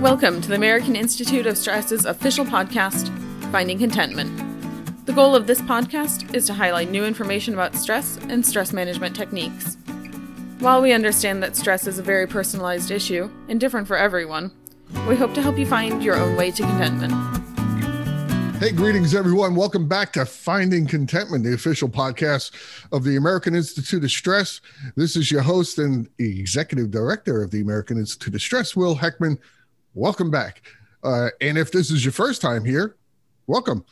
Welcome to the American Institute of Stress's official podcast, Finding Contentment. The goal of this podcast is to highlight new information about stress and stress management techniques. While we understand that stress is a very personalized issue and different for everyone, we hope to help you find your own way to contentment. Hey, greetings, everyone. Welcome back to Finding Contentment, the official podcast of the American Institute of Stress. This is your host and executive director of the American Institute of Stress, Will Heckman. Welcome back. Uh, and if this is your first time here, welcome.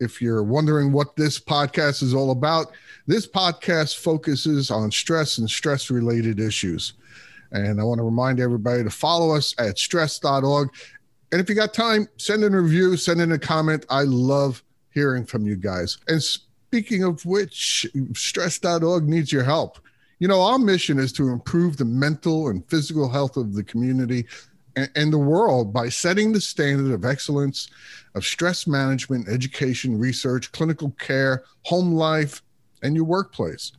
If you're wondering what this podcast is all about, this podcast focuses on stress and stress related issues. And I want to remind everybody to follow us at stress.org and if you got time, send in a review, send in a comment. I love hearing from you guys. And speaking of which, stress.org needs your help. You know, our mission is to improve the mental and physical health of the community and, and the world by setting the standard of excellence of stress management, education, research, clinical care, home life, and your workplace.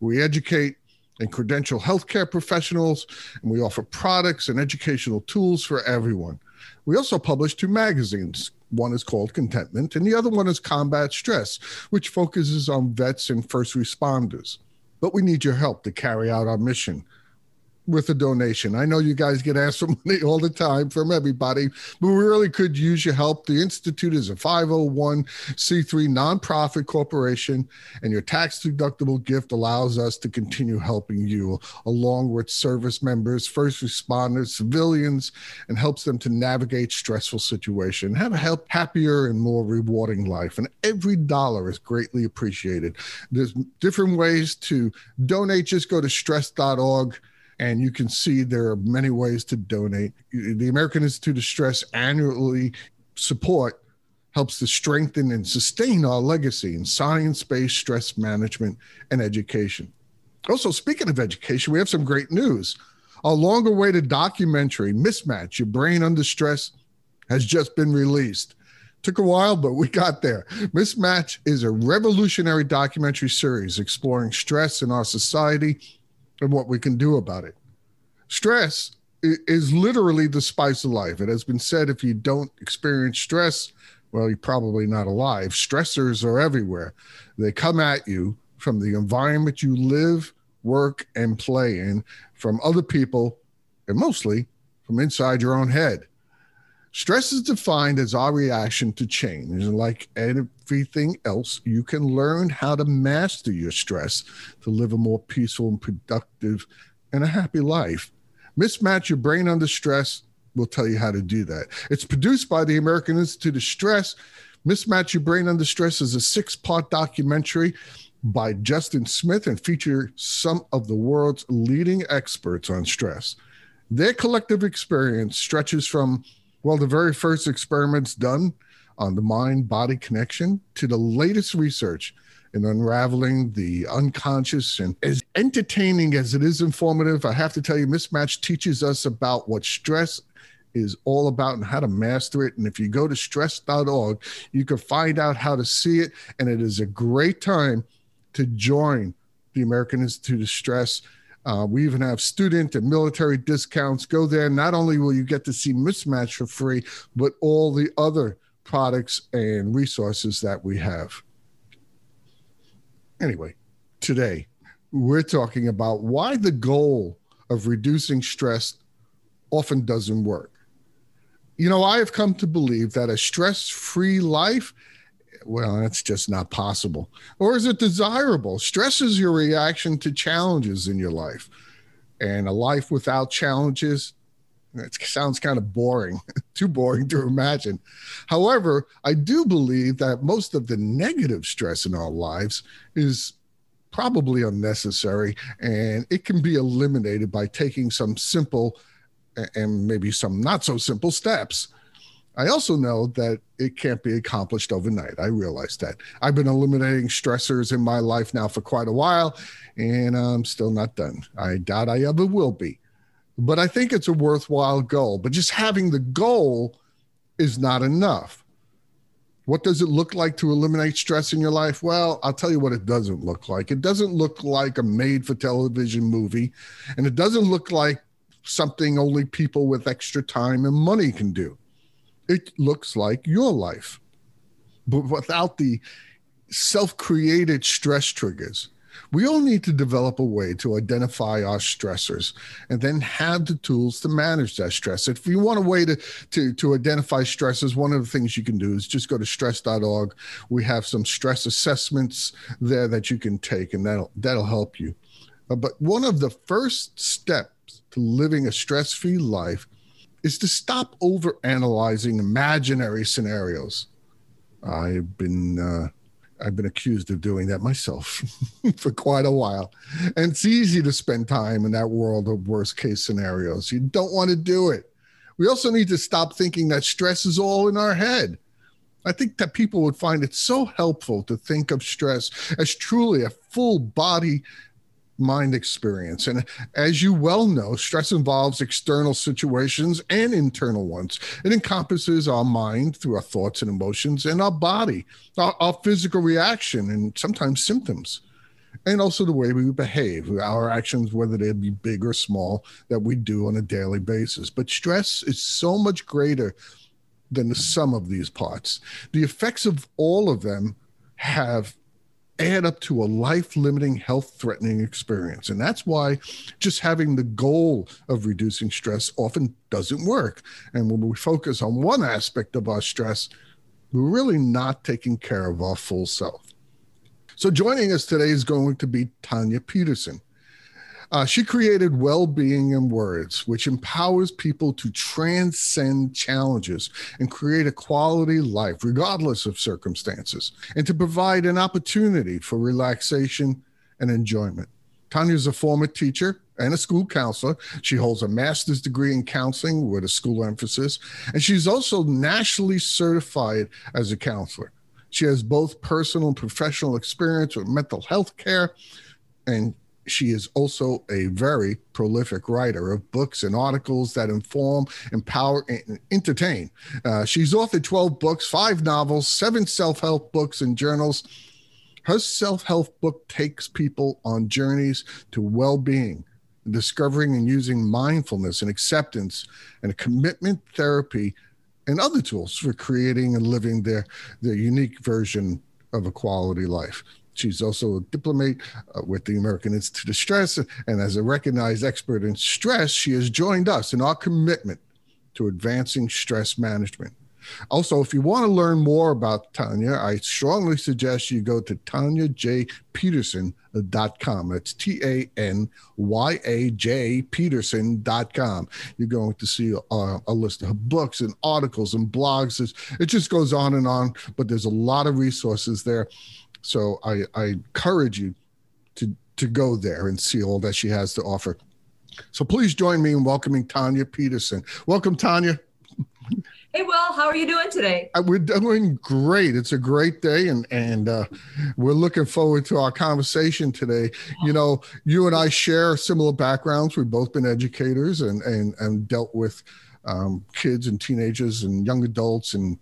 We educate and credential healthcare professionals, and we offer products and educational tools for everyone. We also publish two magazines. One is called Contentment, and the other one is Combat Stress, which focuses on vets and first responders. But we need your help to carry out our mission with a donation. I know you guys get asked for money all the time from everybody, but we really could use your help. The Institute is a 501c3 nonprofit corporation, and your tax deductible gift allows us to continue helping you along with service members, first responders, civilians, and helps them to navigate stressful situation, have a help, happier and more rewarding life. And every dollar is greatly appreciated. There's different ways to donate. Just go to stress.org and you can see there are many ways to donate. The American Institute of Stress annually support helps to strengthen and sustain our legacy in science based stress management and education. Also, speaking of education, we have some great news. A long awaited documentary, Mismatch Your Brain Under Stress, has just been released. Took a while, but we got there. Mismatch is a revolutionary documentary series exploring stress in our society and what we can do about it. Stress is literally the spice of life. It has been said if you don't experience stress, well, you're probably not alive. Stressors are everywhere. They come at you from the environment you live, work, and play in, from other people, and mostly from inside your own head. Stress is defined as our reaction to change. And like everything else, you can learn how to master your stress to live a more peaceful and productive and a happy life. Mismatch your brain under stress will tell you how to do that. It's produced by the American Institute of Stress. Mismatch Your Brain Under Stress is a six part documentary by Justin Smith and feature some of the world's leading experts on stress. Their collective experience stretches from well, the very first experiments done on the mind body connection to the latest research in unraveling the unconscious and as entertaining as it is informative, I have to tell you, Mismatch teaches us about what stress is all about and how to master it. And if you go to stress.org, you can find out how to see it. And it is a great time to join the American Institute of Stress uh, we even have student and military discounts. Go there. Not only will you get to see Mismatch for free, but all the other products and resources that we have. Anyway, today we're talking about why the goal of reducing stress often doesn't work. You know, I have come to believe that a stress free life well, that's just not possible. Or is it desirable? Stress is your reaction to challenges in your life. And a life without challenges, it sounds kind of boring, too boring to imagine. However, I do believe that most of the negative stress in our lives is probably unnecessary and it can be eliminated by taking some simple and maybe some not so simple steps. I also know that it can't be accomplished overnight. I realize that. I've been eliminating stressors in my life now for quite a while, and I'm still not done. I doubt I ever will be. But I think it's a worthwhile goal. But just having the goal is not enough. What does it look like to eliminate stress in your life? Well, I'll tell you what it doesn't look like. It doesn't look like a made for television movie, and it doesn't look like something only people with extra time and money can do. It looks like your life, but without the self created stress triggers we all need to develop a way to identify our stressors and then have the tools to manage that stress. If you want a way to, to, to identify stressors, one of the things you can do is just go to stress.org. We have some stress assessments there that you can take, and that'll, that'll help you. Uh, but one of the first steps to living a stress free life is to stop over analyzing imaginary scenarios. I've been uh, I've been accused of doing that myself for quite a while. And it's easy to spend time in that world of worst case scenarios. You don't want to do it. We also need to stop thinking that stress is all in our head. I think that people would find it so helpful to think of stress as truly a full body mind experience. And as you well know, stress involves external situations and internal ones. It encompasses our mind through our thoughts and emotions and our body, our, our physical reaction, and sometimes symptoms. And also the way we behave, our actions, whether they be big or small, that we do on a daily basis. But stress is so much greater than the sum of these parts. The effects of all of them have add up to a life limiting, health threatening experience. And that's why just having the goal of reducing stress often doesn't work. And when we focus on one aspect of our stress, we're really not taking care of our full self. So joining us today is going to be Tanya Peterson. Uh, she created Well Being in Words, which empowers people to transcend challenges and create a quality life, regardless of circumstances, and to provide an opportunity for relaxation and enjoyment. Tanya is a former teacher and a school counselor. She holds a master's degree in counseling with a school emphasis, and she's also nationally certified as a counselor. She has both personal and professional experience with mental health care, and she is also a very prolific writer of books and articles that inform, empower, and entertain. Uh, she's authored 12 books, five novels, seven self help books, and journals. Her self help book takes people on journeys to well being, discovering and using mindfulness and acceptance and commitment therapy and other tools for creating and living their, their unique version of a quality life. She's also a diplomate uh, with the American Institute of Stress. And as a recognized expert in stress, she has joined us in our commitment to advancing stress management. Also, if you want to learn more about Tanya, I strongly suggest you go to tanyajpeterson.com. That's T A N Y A J Peterson.com. You're going to see a, a list of books and articles and blogs. It just goes on and on, but there's a lot of resources there. So I, I encourage you to to go there and see all that she has to offer. So please join me in welcoming Tanya Peterson. Welcome, Tanya. Hey, Will, how are you doing today? Uh, we're doing great. It's a great day, and and uh, we're looking forward to our conversation today. You know, you and I share similar backgrounds. We've both been educators and and and dealt with um, kids and teenagers and young adults and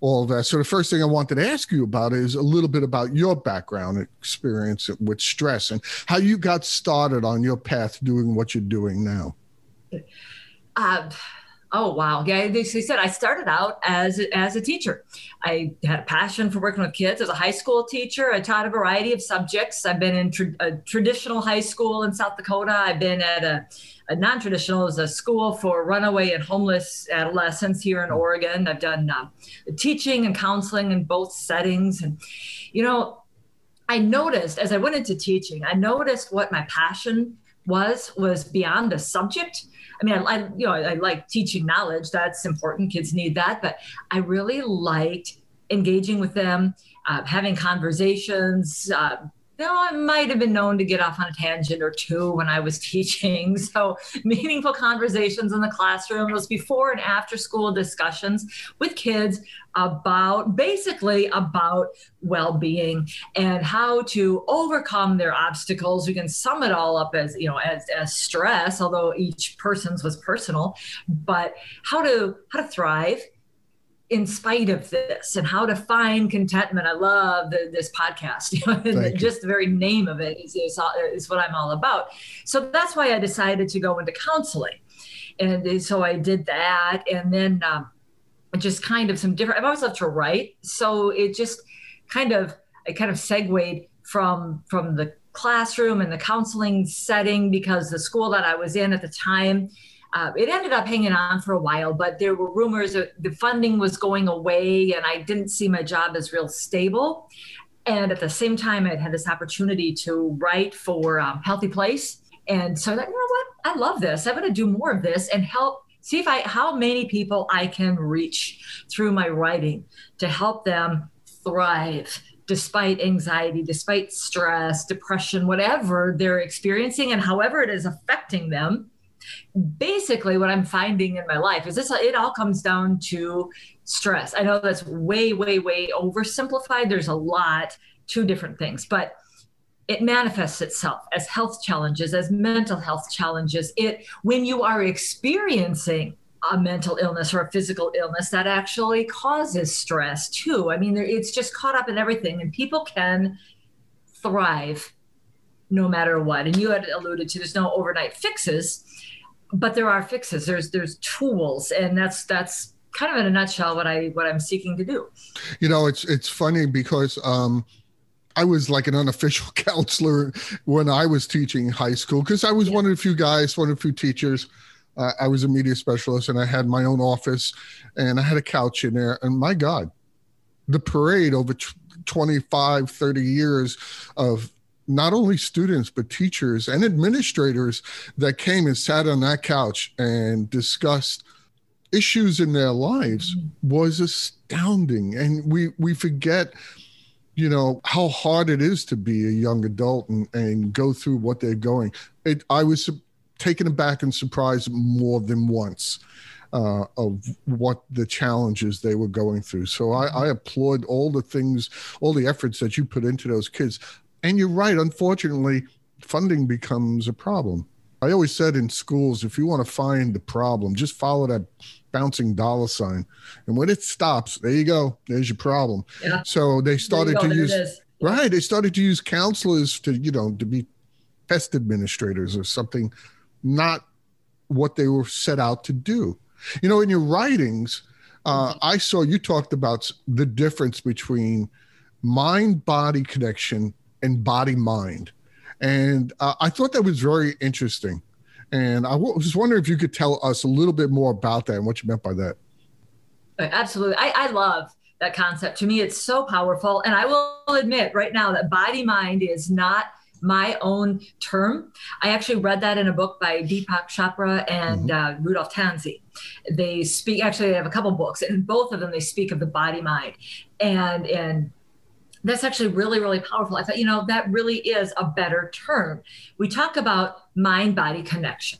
all that. So the first thing I wanted to ask you about is a little bit about your background experience with stress and how you got started on your path doing what you're doing now. Uh, oh wow! Yeah, they said I started out as as a teacher. I had a passion for working with kids. As a high school teacher, I taught a variety of subjects. I've been in tra- a traditional high school in South Dakota. I've been at a a non-traditional is a school for runaway and homeless adolescents here in Oregon. I've done uh, teaching and counseling in both settings, and you know, I noticed as I went into teaching, I noticed what my passion was was beyond the subject. I mean, I, I you know, I, I like teaching knowledge. That's important. Kids need that, but I really liked engaging with them, uh, having conversations. Uh, know, I might have been known to get off on a tangent or two when I was teaching. So, meaningful conversations in the classroom, those before and after school discussions with kids about basically about well-being and how to overcome their obstacles we can sum it all up as you know as, as stress although each person's was personal but how to how to thrive in spite of this and how to find contentment. I love the, this podcast. You know, just the very name of it is, is, is what I'm all about. So that's why I decided to go into counseling. and so I did that, and then um, just kind of some different. I've always loved to write, so it just kind of I kind of segued from from the classroom and the counseling setting because the school that I was in at the time. Uh, it ended up hanging on for a while, but there were rumors that the funding was going away, and I didn't see my job as real stable. And at the same time, I had this opportunity to write for um, Healthy Place, and so I thought, you know what, I love this. I'm going to do more of this and help see if I how many people I can reach through my writing to help them thrive despite anxiety, despite stress, depression, whatever they're experiencing and however it is affecting them. Basically, what I'm finding in my life is this it all comes down to stress. I know that's way, way, way oversimplified. There's a lot, two different things, but it manifests itself as health challenges, as mental health challenges. It when you are experiencing a mental illness or a physical illness that actually causes stress too. I mean, it's just caught up in everything, and people can thrive no matter what. And you had alluded to there's no overnight fixes, but there are fixes. There's there's tools, and that's that's kind of in a nutshell what I what I'm seeking to do. You know, it's it's funny because um, I was like an unofficial counselor when I was teaching high school because I was yeah. one of the few guys, one of the few teachers uh, I was a media specialist and I had my own office and I had a couch in there. And my God, the parade over 25, 30 years of not only students, but teachers and administrators that came and sat on that couch and discussed issues in their lives was astounding. And we, we forget you know how hard it is to be a young adult and, and go through what they're going it, i was taken aback and surprised more than once uh, of what the challenges they were going through. So I, I applaud all the things, all the efforts that you put into those kids. And you're right, unfortunately, funding becomes a problem. I always said in schools, if you want to find the problem, just follow that bouncing dollar sign. And when it stops, there you go. There's your problem. Yeah. So they started to use right. They started to use counselors to, you know, to be test administrators or something not what they were set out to do. You know, in your writings, uh, I saw you talked about the difference between mind body connection and body mind. And uh, I thought that was very interesting. And I was wondering if you could tell us a little bit more about that and what you meant by that. Absolutely. I, I love that concept. To me, it's so powerful. And I will admit right now that body mind is not my own term. I actually read that in a book by Deepak Chopra and mm-hmm. uh, Rudolph Tanzi. They speak actually they have a couple books, and both of them they speak of the body mind, and and that's actually really really powerful. I thought you know that really is a better term. We talk about mind body connection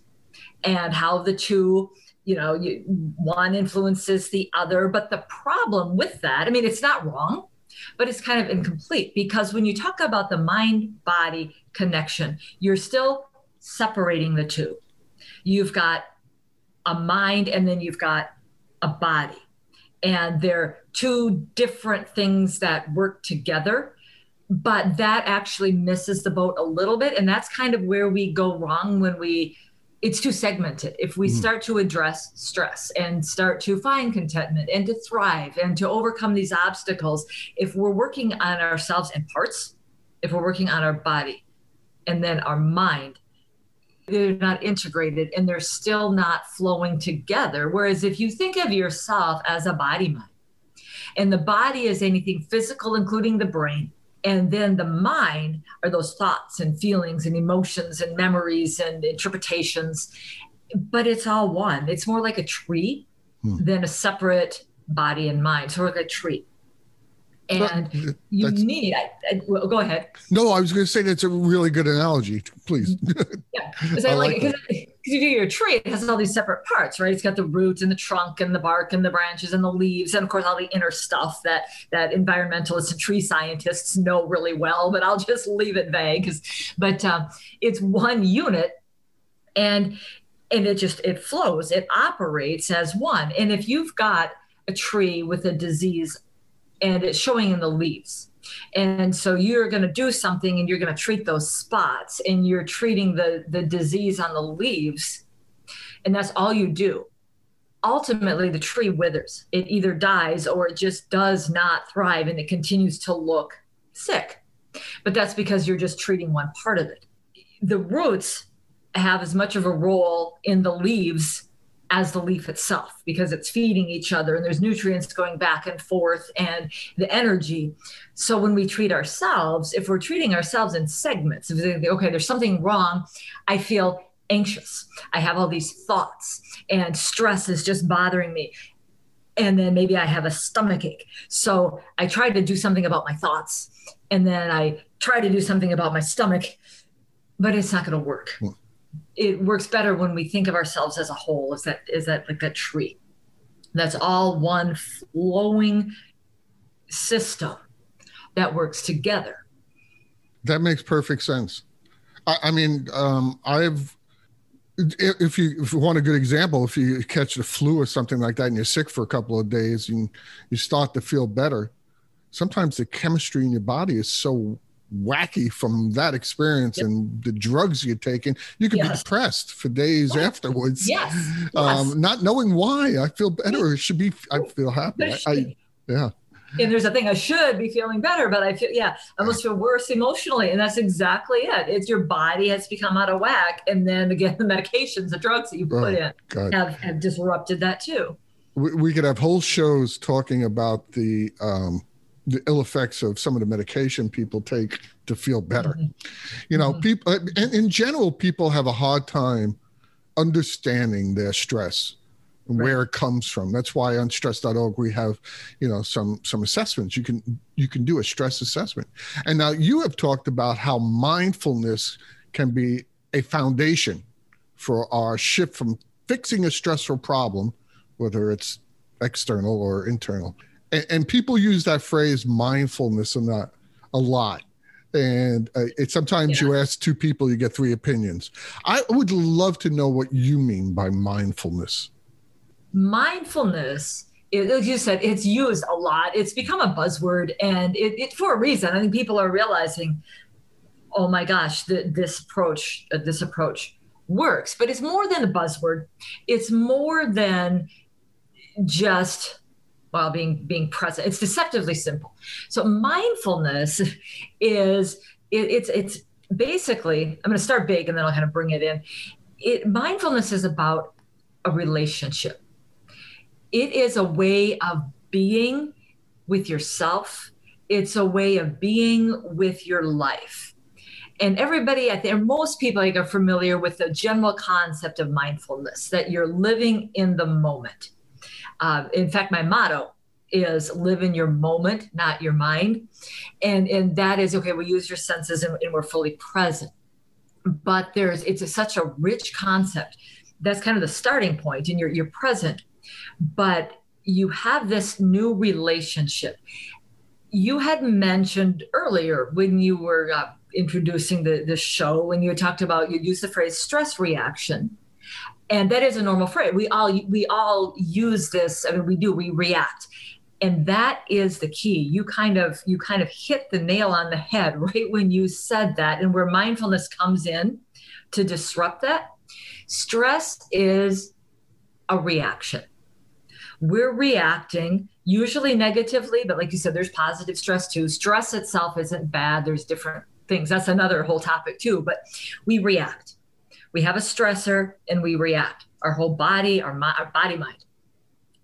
and how the two you know you, one influences the other but the problem with that i mean it's not wrong but it's kind of incomplete because when you talk about the mind body connection, you're still separating the two. You've got a mind and then you've got a body. And they're two different things that work together. But that actually misses the boat a little bit. And that's kind of where we go wrong when we it's too segmented. If we mm. start to address stress and start to find contentment and to thrive and to overcome these obstacles, if we're working on ourselves in parts, if we're working on our body and then our mind, they're not integrated and they're still not flowing together. Whereas if you think of yourself as a body mind, and the body is anything physical, including the brain, and then the mind are those thoughts and feelings and emotions and memories and interpretations but it's all one it's more like a tree hmm. than a separate body and mind so like a tree and you need I, I, well, go ahead. No i was going to say that's a really good analogy please. Yeah. Because I, I, like, like because you do your tree it has all these separate parts right? It's got the roots and the trunk and the bark and the branches and the leaves and of course all the inner stuff that that environmentalists and tree scientists know really well but i'll just leave it vague but um, it's one unit and and it just it flows it operates as one. And if you've got a tree with a disease and it's showing in the leaves. And so you're going to do something and you're going to treat those spots and you're treating the, the disease on the leaves. and that's all you do, ultimately the tree withers. It either dies or it just does not thrive and it continues to look sick. But that's because you're just treating one part of it. The roots have as much of a role in the leaves as the leaf itself because it's feeding each other and there's nutrients going back and forth and the energy. So when we treat ourselves, if we're treating ourselves in segments, okay, there's something wrong, I feel anxious. I have all these thoughts and stress is just bothering me. And then maybe I have a stomach ache. So I try to do something about my thoughts and then I try to do something about my stomach, but it's not going to work. Hmm it works better when we think of ourselves as a whole is that is that like that tree. That's all one flowing system that works together. That makes perfect sense. I, I mean um, i've if you, if you want a good example, if you catch the flu or something like that and you're sick for a couple of days and you start to feel better, sometimes the chemistry in your body is so wacky from that experience yep. and the drugs you're taking, you could yes. be depressed for days afterwards. Yes. Um, yes. Not knowing why. I feel better. It should be, I feel happy. I, I, yeah. And there's a thing I should be feeling better, but I feel, yeah, I almost feel worse emotionally. And that's exactly it. It's your body has become out of whack. And then again, the medications, the drugs that you put oh, in have, have disrupted that too. We, we could have whole shows talking about the, um, the ill effects of some of the medication people take to feel better. Mm-hmm. You know, mm-hmm. people, and in general, people have a hard time understanding their stress and right. where it comes from. That's why on stress.org we have, you know, some some assessments. You can you can do a stress assessment. And now you have talked about how mindfulness can be a foundation for our shift from fixing a stressful problem, whether it's external or internal, and, and people use that phrase mindfulness a lot, a lot. And uh, it, sometimes yeah. you ask two people, you get three opinions. I would love to know what you mean by mindfulness. Mindfulness like you said, it's used a lot. It's become a buzzword, and it, it for a reason. I think people are realizing, oh my gosh, the, this approach, uh, this approach works. But it's more than a buzzword. It's more than just while being being present. It's deceptively simple. So mindfulness is it, it's it's basically I'm going to start big and then I'll kind of bring it in. It mindfulness is about a relationship. It is a way of being with yourself. It's a way of being with your life. And everybody, I think, most people like, are familiar with the general concept of mindfulness that you're living in the moment uh, in fact, my motto is live in your moment, not your mind. And, and that is okay, we use your senses and, and we're fully present. But there's it's a, such a rich concept. That's kind of the starting point, and you're you're present. But you have this new relationship. You had mentioned earlier when you were uh, introducing the, the show, when you talked about, you used the phrase stress reaction and that is a normal phrase. We all we all use this. I mean we do we react. And that is the key. You kind of you kind of hit the nail on the head right when you said that and where mindfulness comes in to disrupt that. Stress is a reaction. We're reacting usually negatively but like you said there's positive stress too. Stress itself isn't bad. There's different things. That's another whole topic too but we react we have a stressor and we react. Our whole body, our, our body, mind,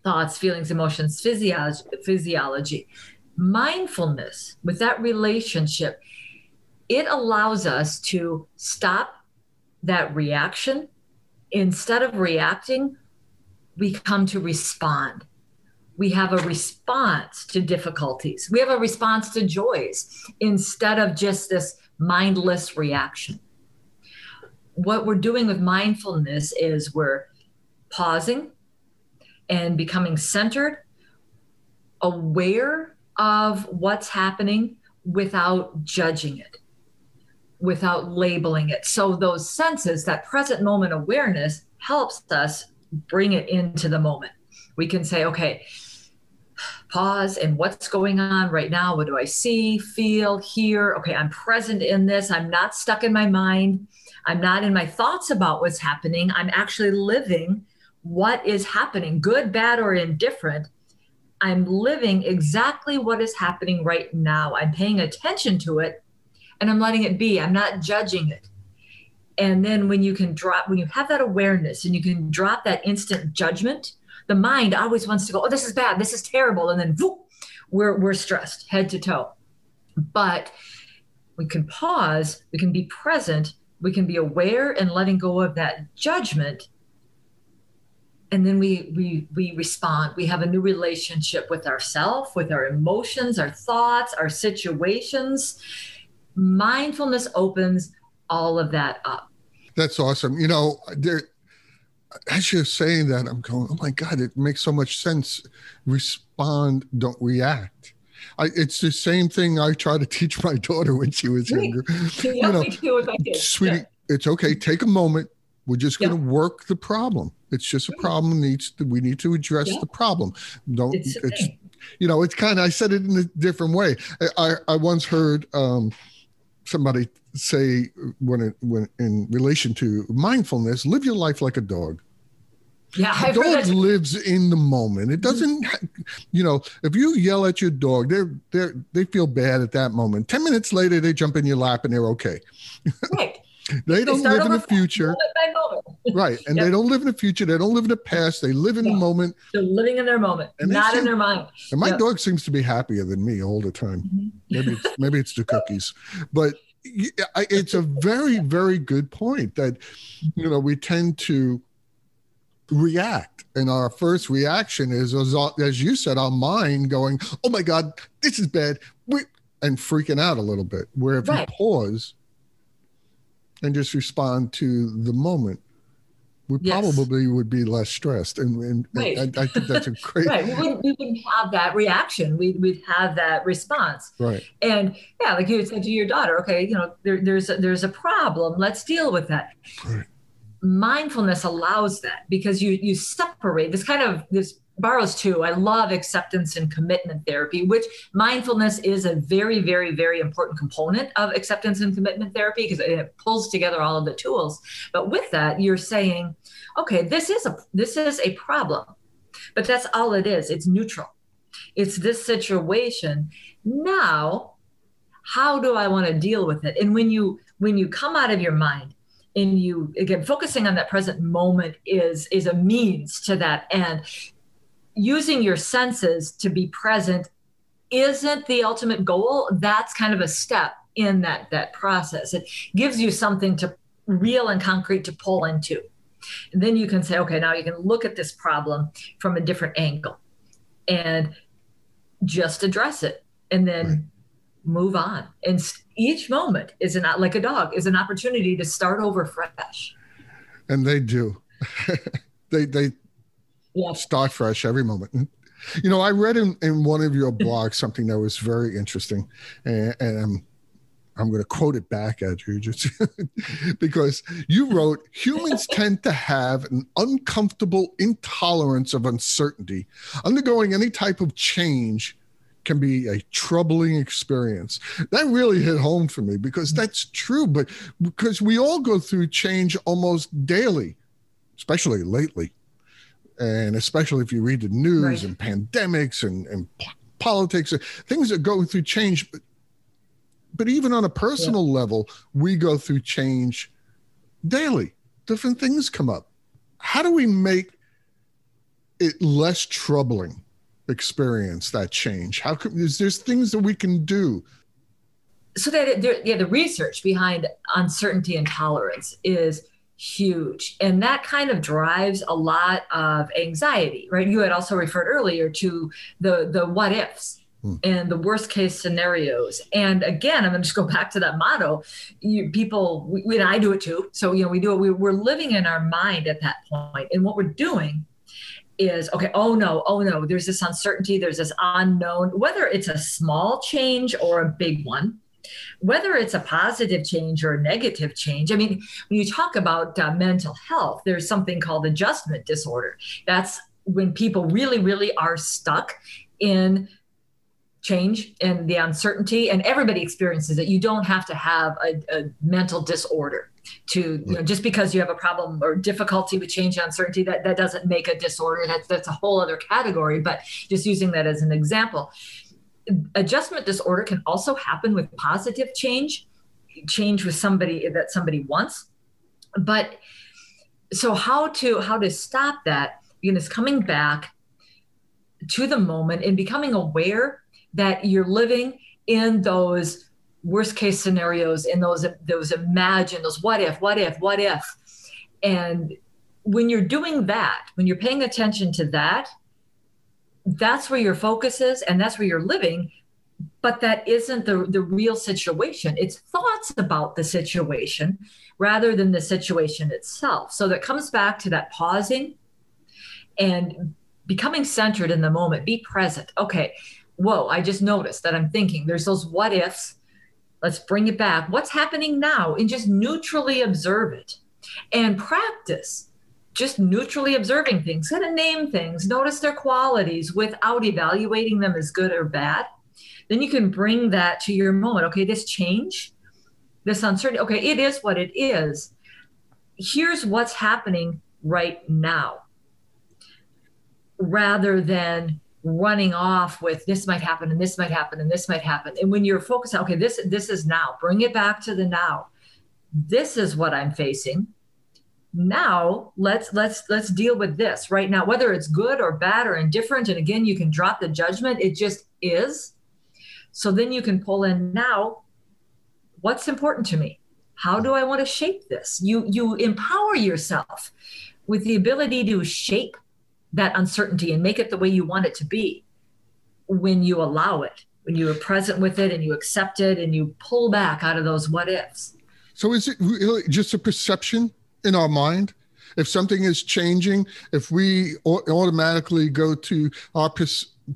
thoughts, feelings, emotions, physiology, mindfulness with that relationship, it allows us to stop that reaction. Instead of reacting, we come to respond. We have a response to difficulties. We have a response to joys instead of just this mindless reaction what we're doing with mindfulness is we're pausing and becoming centered, aware of what's happening without judging it, without labeling it. So, those senses, that present moment awareness, helps us bring it into the moment. We can say, okay, pause and what's going on right now? What do I see, feel, hear? Okay, I'm present in this. I'm not stuck in my mind. I'm not in my thoughts about what's happening. I'm actually living what is happening, good, bad, or indifferent. I'm living exactly what is happening right now. I'm paying attention to it and I'm letting it be. I'm not judging it. And then when you can drop, when you have that awareness and you can drop that instant judgment, the mind always wants to go, oh, this is bad, this is terrible. And then whoop, we're, we're stressed head to toe. But we can pause, we can be present, we can be aware and letting go of that judgment. And then we we we respond. We have a new relationship with ourself with our emotions our thoughts our situations. Mindfulness opens all of that up. That's awesome. You know there as you're saying that i'm going oh my god it makes so much sense. Respond don't react I, it's the same thing I try to teach my daughter when she was younger. you know, sweetie, yeah. it's okay. Take a moment. We're just going to yeah. work the problem. It's just a problem needs to, we need to address yeah. the problem. Don't it's, it's you know it's kind of I said it in a different way. I I once heard um, somebody say when it when in relation to mindfulness, live your life like a dog. Yeah, a dog lives in the moment. It doesn't, you know, if you yell at your dog, they're they they feel bad at that moment. Ten minutes later, they jump in your lap and they're okay. Right. they don't live in the future. right. And yep. they don't live in the future. They don't live in the past. They live in yeah. the moment. They're living in their moment, and not seem, in their mind. And my yep. dog seems to be happier than me all the time. Mm-hmm. Maybe it's, maybe it's the cookies, but it's a very, very good point that, you know, we tend to react. And our first reaction is, as, as you said, our mind going, oh my God, this is bad. We, and freaking out a little bit. Where if right. you pause, and just respond to the moment, we yes. probably would be less stressed. And, and, right. and I, I, think that's a great. right. We wouldn't, we wouldn't have that reaction. We, we'd have that response. Right. And yeah, like you said to your daughter, okay, you know, there, there's, a, there's a problem. Let's deal with that. Right. Mindfulness allows that because you, you separate this kind of this borrows too. I love acceptance and commitment therapy, which mindfulness is a very, very, very important component of acceptance and commitment therapy because it pulls together all of the tools. But with that, you're saying, okay, this is a this is a problem, but that's all it is. It's neutral. It's this situation. Now, how do I want to deal with it? And when you when you come out of your mind and you again focusing on that present moment is is a means to that. End using your senses to be present isn't the ultimate goal. That's kind of a step in that that process. It gives you something to real and concrete to pull into. And then you can say okay now you can look at this problem from a different angle and just address it and then right. move on. And each moment is not like a dog is an opportunity to start over fresh and they do they they yeah. start fresh every moment. You know, I read in, in one of your blogs something that was very interesting, and, and I'm I'm going to quote it back at you just because you wrote humans tend to have an uncomfortable intolerance of uncertainty. Undergoing any type of change can be a troubling experience. That really hit home for me because mm-hmm. that's true, but because we all go through change almost daily, especially lately and especially if you read the news right. and pandemics and, and politics, uh, things that go through change. But, but even on a personal yeah. level, we go through change daily. Different things come up. How do we make it less troubling experience that change? How can is there's things that we can do? So that yeah, the research behind uncertainty and tolerance is huge and that kind of drives a lot of anxiety right you had also referred earlier to the the what ifs hmm. and the worst case scenarios and again i'm going to just go back to that motto you people we, we, and i do it too so you know we do it we, we're living in our mind at that point and what we're doing is okay oh no oh no there's this uncertainty there's this unknown whether it's a small change or a big one whether it's a positive change or a negative change. I mean, when you talk about uh, mental health, there's something called adjustment disorder. That's when people really, really are stuck in change and the uncertainty, and everybody experiences it. You don't have to have a, a mental disorder to you know just because you have a problem or difficulty with change and uncertainty that that doesn't make a disorder. That's that's a whole other category but just using that as an example adjustment disorder can also happen with positive change change with somebody that somebody wants. But so how to how to stop that you know is coming back to the moment and becoming aware that you're living in those worst case scenarios and those those imagine those what if what if what if. And when you're doing that when you're paying attention to that that's where your focus is and that's where you're living but that isn't the, the real situation. It's thoughts about the situation rather than the situation itself. So that comes back to that pausing and becoming centered in the moment. Be present. Okay. Whoa i just noticed that i'm thinking there's those what ifs Let's bring it back. What's happening now? And just neutrally observe it and practice just neutrally observing things, kind of name things, notice their qualities without evaluating them as good or bad. Then you can bring that to your moment. Okay, this change, this uncertainty, okay, it is what it is. Here's what's happening right now. Rather than running off with this might happen and this might happen and this might happen. And when you're focused on okay this this is now bring it back to the now. This is what i'm facing. Now let's let's let's deal with this right now. Whether it's good or bad or indifferent and again you can drop the judgment it just is. So then you can pull in now what's important to me? How do i want to shape this? You you empower yourself with the ability to shape that uncertainty and make it the way you want it to be when you allow it, when you are present with it and you accept it and you pull back out of those what ifs. So is it really just a perception in our mind? If something is changing, if we automatically go to our per-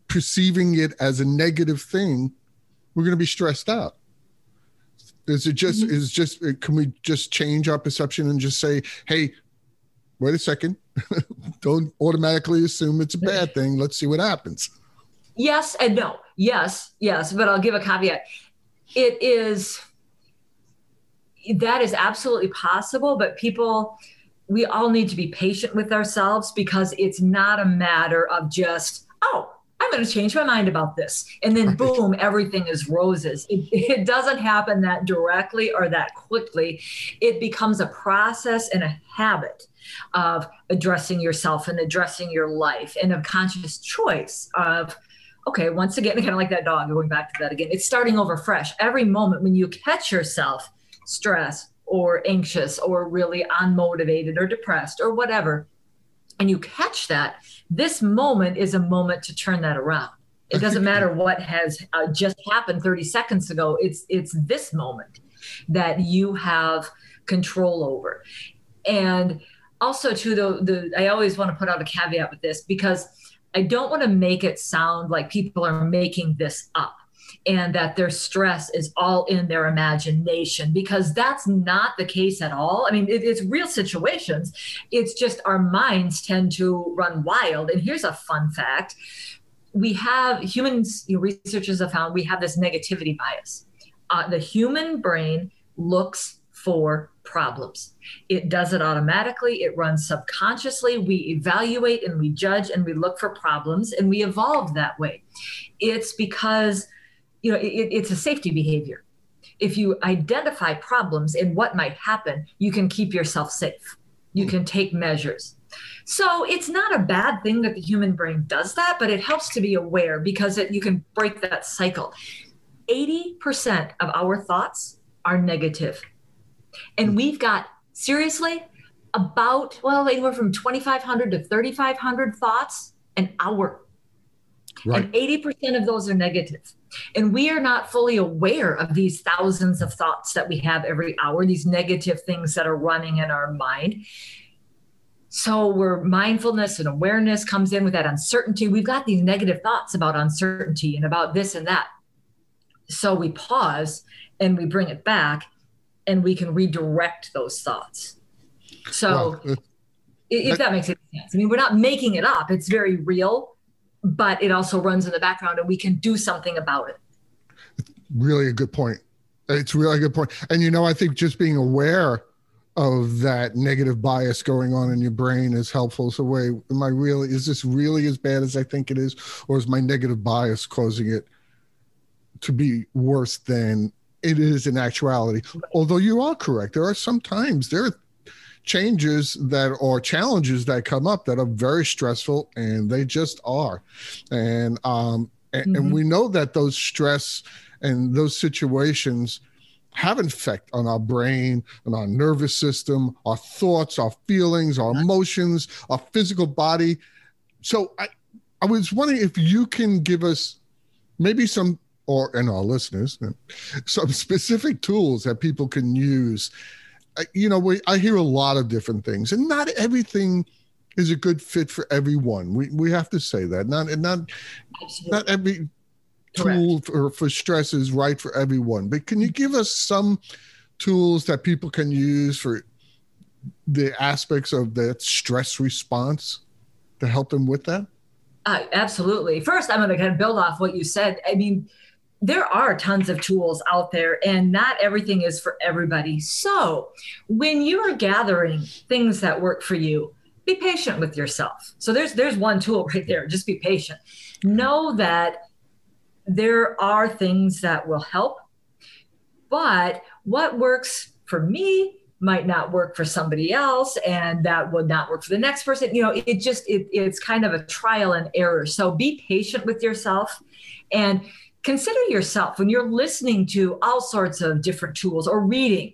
perceiving it as a negative thing, we're going to be stressed out. Is it just mm-hmm. is just can we just change our perception and just say, "Hey, wait a second. Don't automatically assume it's a bad thing. Let's see what happens. Yes and no. Yes, yes. But I'll give a caveat. It is, that is absolutely possible, but people, we all need to be patient with ourselves because it's not a matter of just, oh, I'm going to change my mind about this. And then boom, everything is roses. It, it, doesn't happen that directly or that quickly. It becomes a process and a habit of addressing yourself and addressing your life and a conscious choice of okay once again kind of like that dog going back to that again it's starting over fresh. Every moment when you catch yourself stressed or anxious or really unmotivated or depressed or whatever and you catch that this moment is a moment to turn that around. It doesn't matter what has uh, just happened 30 seconds ago it's it's this moment that you have control over. And also too the, the i always want to put out a caveat with this because i don't want to make it sound like people are making this up and that their stress is all in their imagination because that's not the case at all. I mean, it, it's real situations. It's just our minds tend to run wild. And here's a fun fact we have humans, you know, researchers have found we have this negativity bias. Uh, the human brain looks for problems. It does it automatically, it runs subconsciously. We evaluate and we judge and we look for problems and we evolve that way. It's because, you know, it, it's a safety behavior. If you identify problems and what might happen, you can keep yourself safe. You can take measures. So it's not a bad thing that the human brain does that, but it helps to be aware because it, you can break that cycle. 80% of our thoughts are negative and hmm. we've got seriously about, well, anywhere from 2,500 to 3,500 thoughts an hour. Right. And 80% of those are negative. And we are not fully aware of these thousands of thoughts that we have every hour, these negative things that are running in our mind. So, where mindfulness and awareness comes in with that uncertainty, we've got these negative thoughts about uncertainty and about this and that. So, we pause and we bring it back and we can redirect those thoughts. So, well, uh, if that makes any sense, I mean, we're not making it up, it's very real, but it also runs in the background and we can do something about it. Really a good point. It's really a good point. And, you know, I think just being aware of that negative bias going on in your brain is helpful. So, wait, am I really, is this really as bad as I think it is? Or is my negative bias causing it to be worse than it is in actuality? Although you are correct, there are sometimes there are changes that or challenges that come up that are very stressful and they just are. And, um, and, mm-hmm. and we know that those stress and those situations have an effect on our brain and our nervous system, our thoughts, our feelings, our emotions, our physical body. So I, I was wondering if you can give us maybe some, or and our listeners, some specific tools that people can use. You know, we I hear a lot of different things, and not everything is a good fit for everyone. We we have to say that. Not not Absolutely. not every tool for, for stress is right for everyone. But can you give us some tools that people can use for the aspects of that stress response to help them with that? Uh, absolutely. First, I'm going to kind of build off what you said. I mean, there are tons of tools out there, and not everything is for everybody. So, when you are gathering things that work for you, be patient with yourself. So there's there's one tool right there. Just be patient. Know that there are things that will help, but what works for me might not work for somebody else and that would not work for the next person you know it just it, it's kind of a trial and error so be patient with yourself and consider yourself when you're listening to all sorts of different tools or reading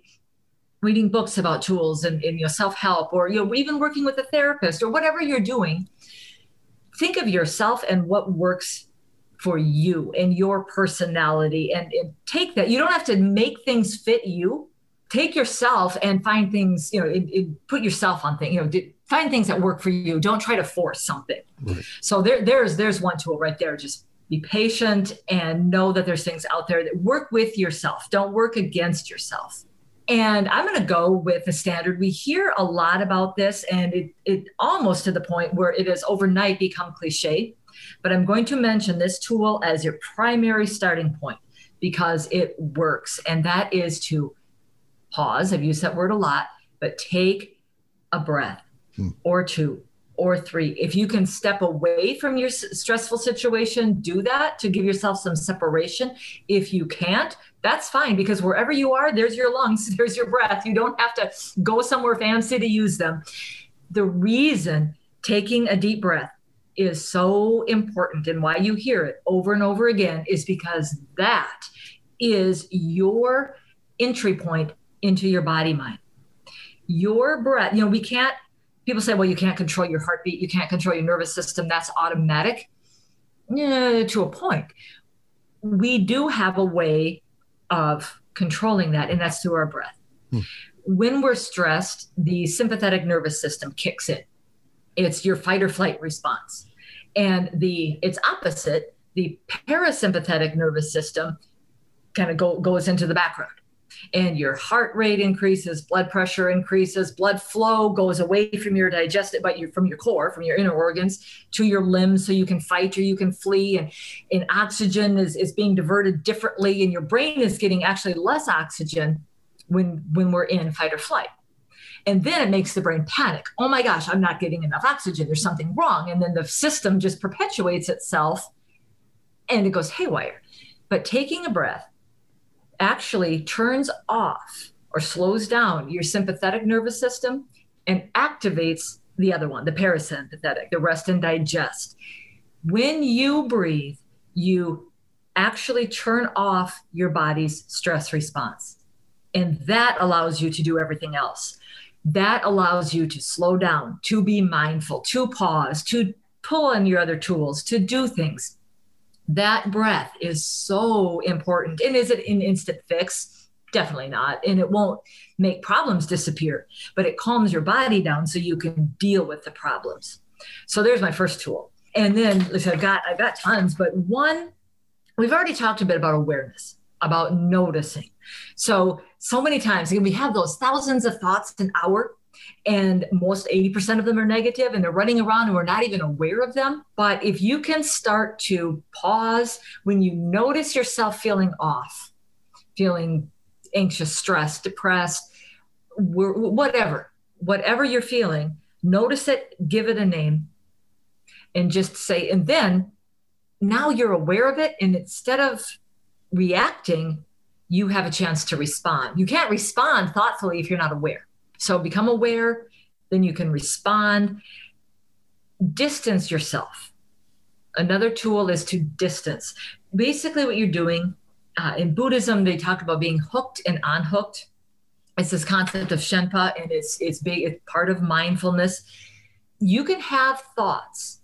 reading books about tools and, and you know self-help or you know even working with a therapist or whatever you're doing think of yourself and what works for you and your personality and, and take that. You don't have to make things fit you. Take yourself and find things you know it, it, put yourself on things you know find things that work for you. Don't try to force something. Right. so there there's there's one tool right there. Just be patient and know that there's things out there that work with yourself don't work against yourself and i'm going to go with the standard we hear a lot about this and it, it almost to the point where it has overnight become cliche but I'm going to mention this tool as your primary starting point because it works. And that is to pause. I've used that word a lot, but take a breath hmm. or two or three. If you can step away from your stressful situation, do that to give yourself some separation. If you can't, that's fine because wherever you are, there's your lungs, there's your breath. You don't have to go somewhere fancy to use them. The reason taking a deep breath is so important and why you hear it over and over again is because that is your entry point into your body mind. Your breath, you know, we can't, people say, well, you can't control your heartbeat, you can't control your nervous system, that's automatic. Yeah, to a point. We do have a way of controlling that, and that's through our breath. Hmm. When we're stressed, the sympathetic nervous system kicks in it's your fight or flight response. And the its opposite, the parasympathetic nervous system kind of go, goes into the background. And your heart rate increases, blood pressure increases, blood flow goes away from your digestive, but you from your core, from your inner organs to your limbs, so you can fight or you can flee. And, and oxygen is, is being diverted differently, and your brain is getting actually less oxygen when when we're in fight or flight. And then it makes the brain panic. Oh my gosh, I'm not getting enough oxygen. There's something wrong. And then the system just perpetuates itself and it goes haywire. But taking a breath actually turns off or slows down your sympathetic nervous system and activates the other one, the parasympathetic, the rest and digest. When you breathe, you actually turn off your body's stress response. And that allows you to do everything else that allows you to slow down, to be mindful, to pause, to pull on your other tools, to do things. That breath is so important. And is it an instant fix? Definitely not. And it won't make problems disappear, but it calms your body down so you can deal with the problems. So there's my first tool. And then listen, I've got I've got tons, but one, we've already talked a bit about awareness, about noticing. So, so many times we have those thousands of thoughts an hour, and most 80% of them are negative and they're running around and we're not even aware of them. But if you can start to pause when you notice yourself feeling off, feeling anxious, stressed, depressed, whatever, whatever you're feeling, notice it, give it a name, and just say, and then now you're aware of it. And instead of reacting, you have a chance to respond. You can't respond thoughtfully if you're not aware. So become aware, then you can respond. Distance yourself. Another tool is to distance. Basically, what you're doing uh, in Buddhism, they talk about being hooked and unhooked. It's this concept of Shenpa, and it's it's big. It's part of mindfulness. You can have thoughts,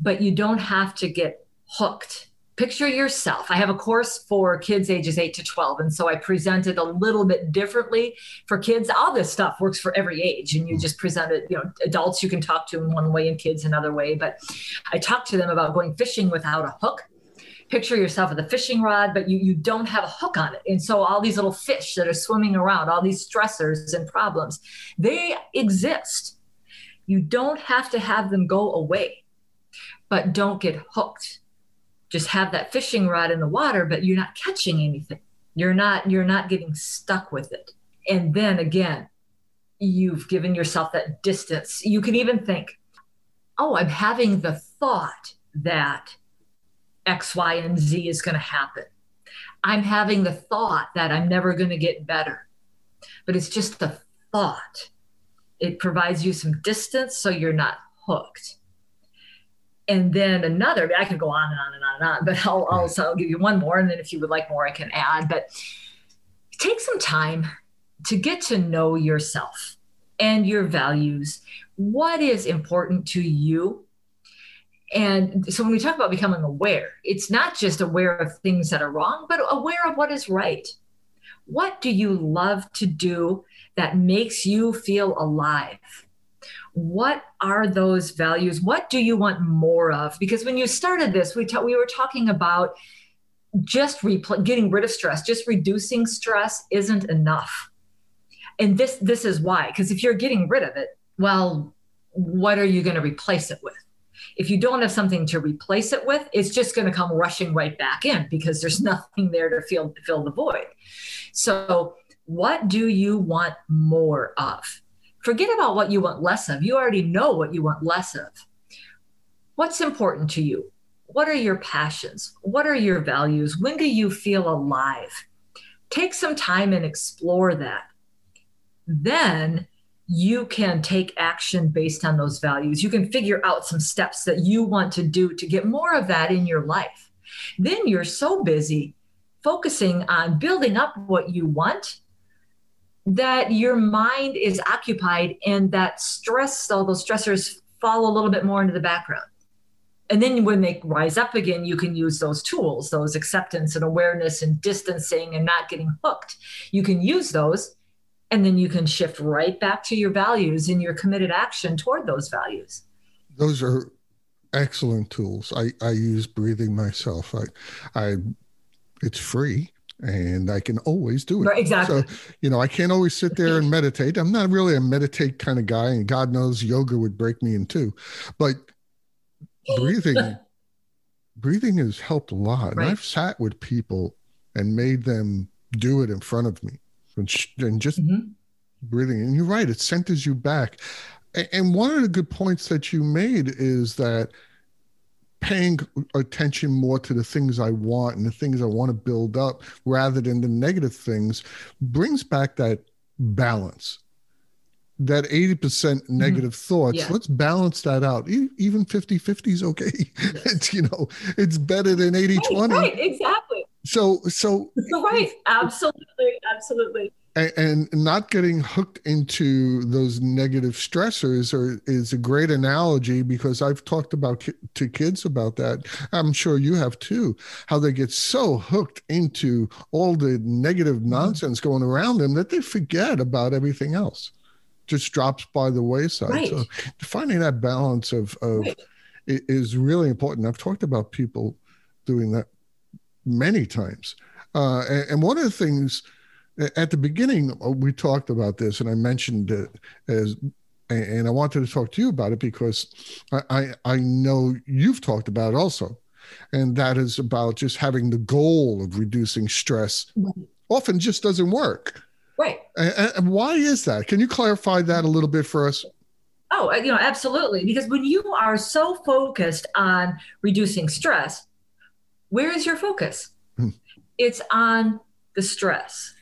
but you don't have to get hooked picture yourself. I have a course for kids ages 8 to 12. And so I presented a little bit differently for kids. All this stuff works for every age. And you just present it, you know, adults you can talk to in one way and kids another way. But I talked to them about going fishing without a hook. Picture yourself with a fishing rod, but you, you don't have a hook on it. And so all these little fish that are swimming around, all these stressors and problems, they exist. You don't have to have them go away, but don't get hooked just have that fishing rod in the water but you're not catching anything. You're not you're not getting stuck with it. And then again you've given yourself that distance. You can even think oh i'm having the thought that x y and z is going to happen. I'm having the thought that i'm never going to get better. But it's just the thought. It provides you some distance so you're not hooked and then another i could go on and on and on and on but i'll also I'll give you one more and then if you would like more i can add but take some time to get to know yourself and your values. What is important to you? And so when we talk about becoming aware it's not just aware of things that are wrong but aware of what is right. What do you love to do that makes you feel alive what are those values? What do you want more of? Because when you started this, we, ta- we were talking about just repl- getting rid of stress, just reducing stress isn't enough. And this this is why because if you're getting rid of it, well, what are you going to replace it with? If you don't have something to replace it with, it's just going to come rushing right back in because there's nothing there to fill fill the void. So, what do you want more of? Forget about what you want less of. You already know what you want less of. What's important to you? What are your passions? What are your values? When do you feel alive? Take some time and explore that. Then you can take action based on those values. You can figure out some steps that you want to do to get more of that in your life. Then you're so busy focusing on building up what you want that your mind is occupied and that stress, all those stressors fall a little bit more into the background. And then when they rise up again, you can use those tools, those acceptance and awareness and distancing and not getting hooked. You can use those and then you can shift right back to your values and your committed action toward those values. Those are excellent tools. I, I use breathing myself. I, I, it's free and I can always do it. Right, exactly. So, you know, I can't always sit there and meditate. I'm not really a meditate kind of guy, and God knows yoga would break me in two. But breathing, breathing has helped a lot. Right. And I've sat with people and made them do it in front of me, and, and just mm-hmm. breathing. And you're right; it centers you back. And one of the good points that you made is that paying attention more to the things I want and the things I want to build up rather than the negative things brings back that balance. That 80% mm-hmm. negative mm-hmm. thoughts, yeah. let's balance that out. Even 50 50 is okay. Yes. It's, you know, it's better than 80 right, 20. Right, exactly. So, so, right, absolutely, absolutely and, not getting hooked into those negative stressors are, is a great analogy because I've talked about ki- to kids about that. I'm sure you have too, how they get so hooked into all the negative mm-hmm. nonsense going around them that they forget about everything else. Just drops by the wayside. Right. So finding that balance of, of right. is really important. I've talked about people doing that many times. Uh, and, and one of the things at the beginning uh, we talked about this and i mentioned it as and i wanted to talk to you about it because i i, I know you've talked about it also and that is about just having the goal of reducing stress right. often just doesn't work Right. And, and why is that? Can you clarify that a little bit for us? Oh, uh, you know, absolutely. Because when you are so focused on reducing stress, where is your focus? Hmm. It's on the stress.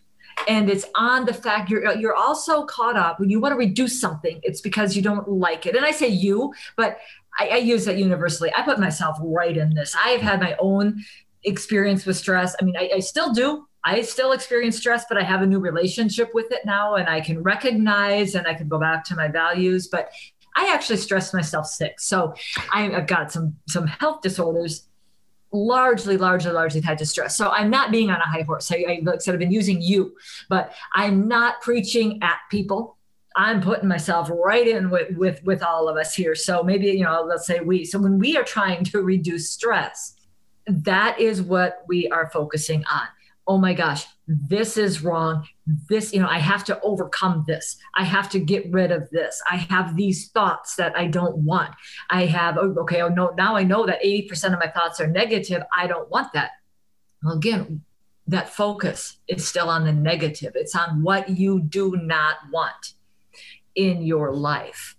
And it's on the fact you're uh, you're also caught up when you want to reduce something, it's because you don't like it. And I say you, but I, I use that universally. I put myself right in this. I have had my own experience with stress. I mean, I, I still do. I still experience stress, but I have a new relationship with it now, and I can recognize and I can go back to my values. But I actually stress myself sick, so I've got some some health disorders, largely, largely, largely tied to stress. So I'm not being on a high horse. I, I like said, I've been using you, but I'm not preaching at people. I'm putting myself right in with with with all of us here. So maybe you know, let's say we. So when we are trying to reduce stress, that is what we are focusing on oh my gosh, this is wrong. This, you know, I have to overcome this. I have to get rid of this. I have these thoughts that I don't want. I have, oh, okay, oh no, now I know that 80% of my thoughts are negative. I don't want that. Well, again, that focus is still on the negative. It's on what you do not want in your life.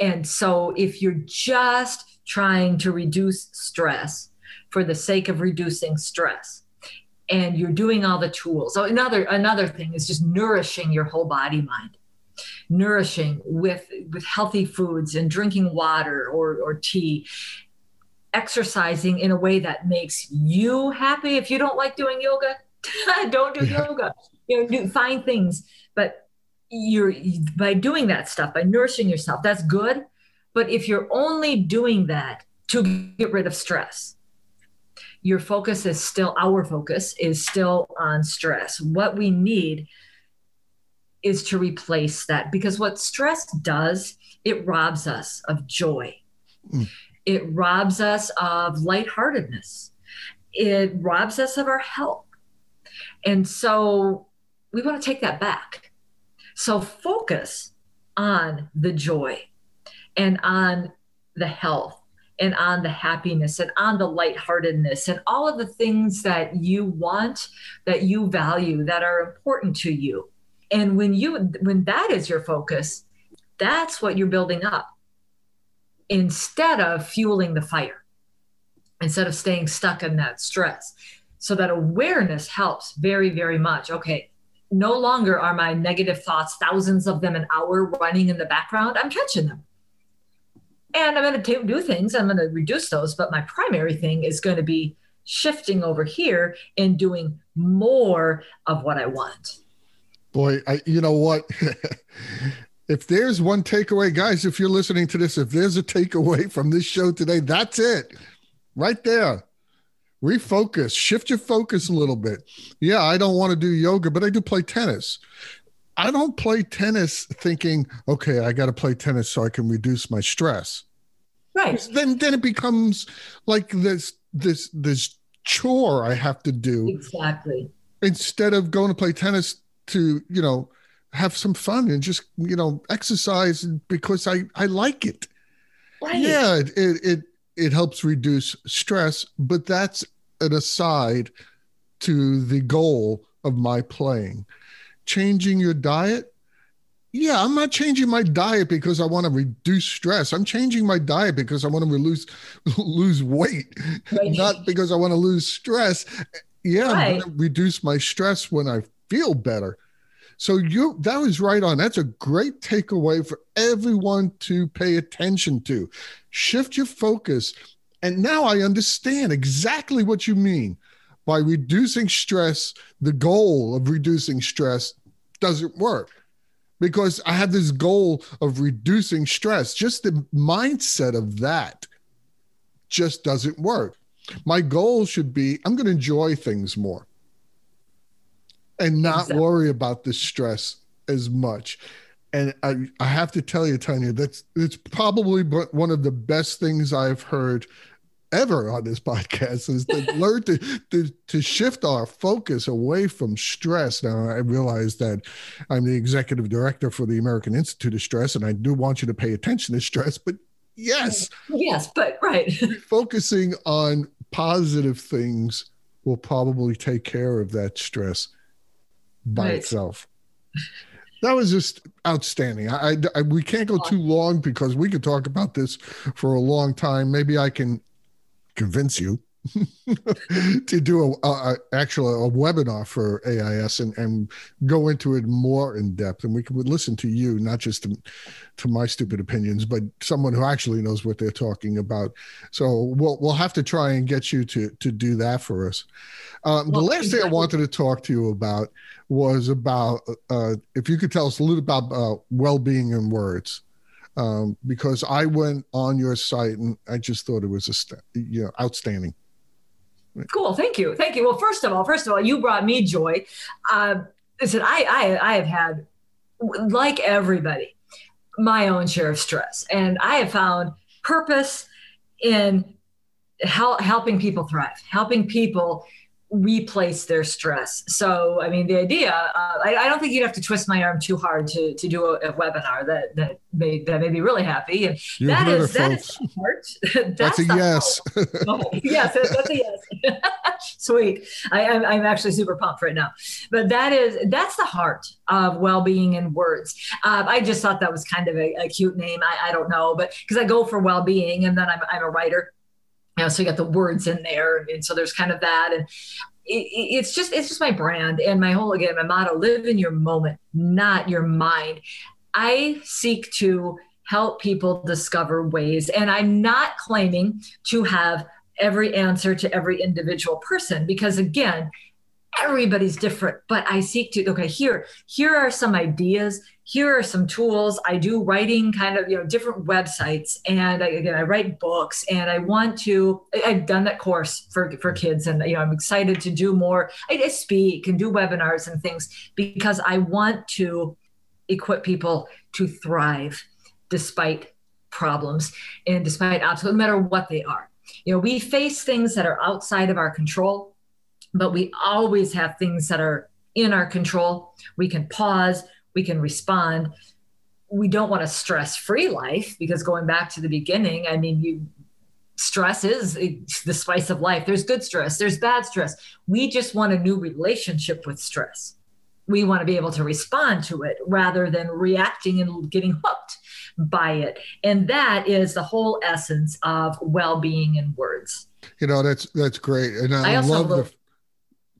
And so if you're just trying to reduce stress for the sake of reducing stress, and you're doing all the tools. So another another thing is just nourishing your whole body mind. Nourishing with with healthy foods and drinking water or or tea. Exercising in a way that makes you happy. If you don't like doing yoga, don't do yeah. yoga. You know, do, find things, but you're by doing that stuff, by nourishing yourself, that's good. But if you're only doing that to get rid of stress, your focus is still our focus is still on stress. What we need is to replace that because what stress does it robs us of joy. Mm. it robs us of lightheartedness. It robs us of our health. And so we want to take that back. So focus on the joy and on the health and on the happiness and on the lightheartedness and all of the things that you want, that you value, that are important to you. And when you when that is your focus, that's what you're building up instead of fueling the fire, instead of staying stuck in that stress. So that awareness helps very, very much. Okay, no longer are my negative thoughts, thousands of them an hour running in the background. I'm catching them and I'm going to do things. I'm going to reduce those, but my primary thing is going to be shifting over here and doing more of what I want. Boy, I, you know what? if there's one takeaway, guys, if you're listening to this, if there's a takeaway from this show today, that's it right there. Refocus, shift your focus a little bit. Yeah, I don't want to do yoga, but I do play tennis. I don't play tennis thinking, okay, I got to play tennis so I can reduce my stress. Right. Then then it becomes like this this this chore I have to do. Exactly. Instead of going to play tennis to, you know, have some fun and just, you know, exercise because I I like it. Right. Yeah, it it it helps reduce stress, but that's an aside to the goal of my playing changing your diet? Yeah, I'm not changing my diet because I want to reduce stress. I'm changing my diet because I want to lose lose weight, right. not because I want to lose stress. Yeah, right. I'm going to reduce my stress when I feel better. So you that was right on. That's a great takeaway for everyone to pay attention to. Shift your focus. And now I understand exactly what you mean by reducing stress. The goal of reducing stress doesn't work because I have this goal of reducing stress. Just the mindset of that just doesn't work. My goal should be I'm going to enjoy things more and not exactly. worry about the stress as much. And I, I have to tell you, Tanya, that's it's probably one of the best things I've heard ever on this podcast is to learn to, to to shift our focus away from stress. Now I realize that I'm the executive director for the American Institute of Stress, and I do want you to pay attention to stress, but yes. Yes, but right. focusing on positive things will probably take care of that stress by right. itself. that was just outstanding. I, I, we can't go too long because we could talk about this for a long time. Maybe I can convince you to do a, a, actual a webinar for AIS and, and go into it more in depth, and we could listen to you, not just to, to my stupid opinions, but someone who actually knows what they're talking about. So we'll we'll have to try and get you to to do that for us. Um, well, the last exactly. thing I wanted to talk to you about was about uh, if you could tell us a little about uh, well-being in words. Um, because I went on your site and I just thought it was a you know outstanding. Cool. Thank you. Thank you. Well, first of all, first of all, you brought me joy. Uh, listen, I, I, I have had, like everybody, my own share of stress, and I have found purpose in hel- helping people thrive, helping people replace their stress. So, I mean, the idea, uh, I, I, don't think you'd have to twist my arm too hard to, to do a, a webinar that, that may, that made me really happy. And that is, that is heart. that's, that's, a yes. oh, yes, that's a yes. Sweet. I, am I'm, I'm actually super pumped right now, but that is, that's the heart of well-being in words. Um, I just thought that was kind of a, a cute name. I, I don't know, but because I go for well-being and then I'm, I'm a writer you know, so you got the words in there, and so there's kind of that, and it, it's just it's just my brand and my whole again my motto: live in your moment, not your mind. I seek to help people discover ways, and I'm not claiming to have every answer to every individual person because again everybody's different but i seek to okay here here are some ideas here are some tools. I do writing kind of you know different websites and I, again i write books and i want to i've done that course for for kids and you know i'm excited to do more. I, I speak and do webinars and things because i want to equip people to thrive despite problems and despite obstacles no matter what they are. You know we face things that are outside of our control but we always have things that are in our control. We can pause, we can respond. We don't want a stress free life because going back to the beginning, I mean, you stress is the spice of life. There's good stress, there's bad stress. We just want a new relationship with stress. We want to be able to respond to it rather than reacting and getting hooked by it. And that is the whole essence of well being in words. You know, that's that's great. And I, I love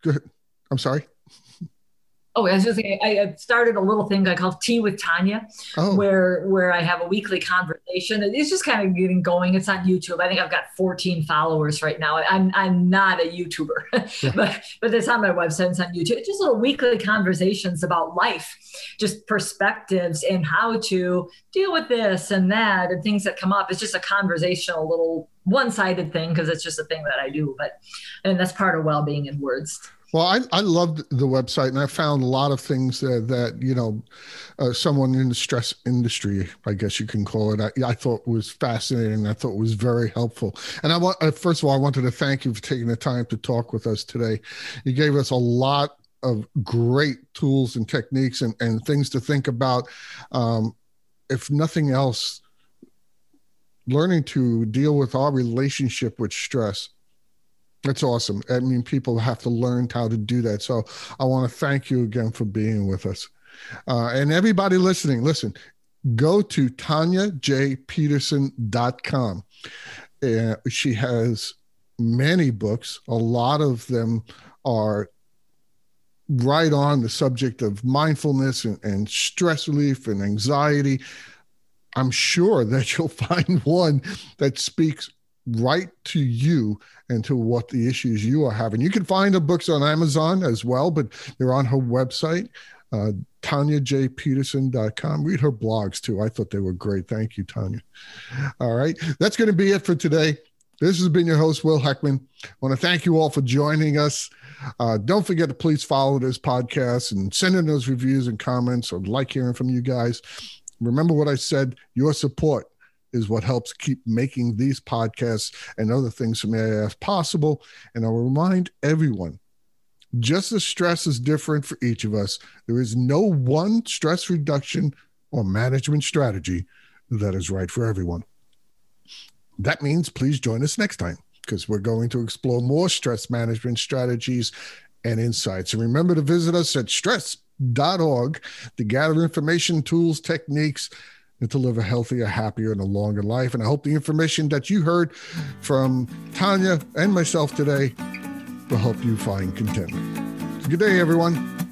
the I'm sorry. Oh, I was just saying, I started a little thing I call Tea with Tanya, oh. where where I have a weekly conversation. It's just kind of getting going. It's on YouTube. I think I've got 14 followers right now. I'm I'm not a YouTuber, but but it's on my website. It's on YouTube. It's just little weekly conversations about life, just perspectives and how to deal with this and that and things that come up. It's just a conversational little one-sided thing because it's just a thing that I do. But and that's part of well-being in words. Well, I, I loved the website and I found a lot of things that, that you know, uh, someone in the stress industry, I guess you can call it, I, I thought was fascinating. I thought was very helpful. And I want, uh, first of all, I wanted to thank you for taking the time to talk with us today. You gave us a lot of great tools and techniques and, and things to think about. Um, if nothing else, learning to deal with our relationship with stress that's awesome. I mean, people have to learn how to do that. So I want to thank you again for being with us. Uh, and everybody listening, listen, go to tanyajpeterson.com. Uh, she has many books. A lot of them are right on the subject of mindfulness and, and stress relief and anxiety. I'm sure that you'll find one that speaks right to you and to what the issues you are having. You can find the books on Amazon as well, but they're on her website, uh, TanyaJPeterson.com. Read her blogs too. I thought they were great. Thank you, Tanya. All right. That's going to be it for today. This has been your host, Will Heckman. I want to thank you all for joining us. Uh, don't forget to please follow this podcast and send in those reviews and comments I'd like hearing from you guys. Remember what I said your support is what helps keep making these podcasts and other things from AIS possible. And I'll remind everyone just as stress is different for each of us, there is no one stress reduction or management strategy that is right for everyone. That means please join us next time because we're going to explore more stress management strategies and insights. And remember to visit us at stress stress.org to gather information, tools, techniques, and to live a healthier, happier, and a longer life. And I hope the information that you heard from Tanya and myself today will help you find contentment. Good day, everyone.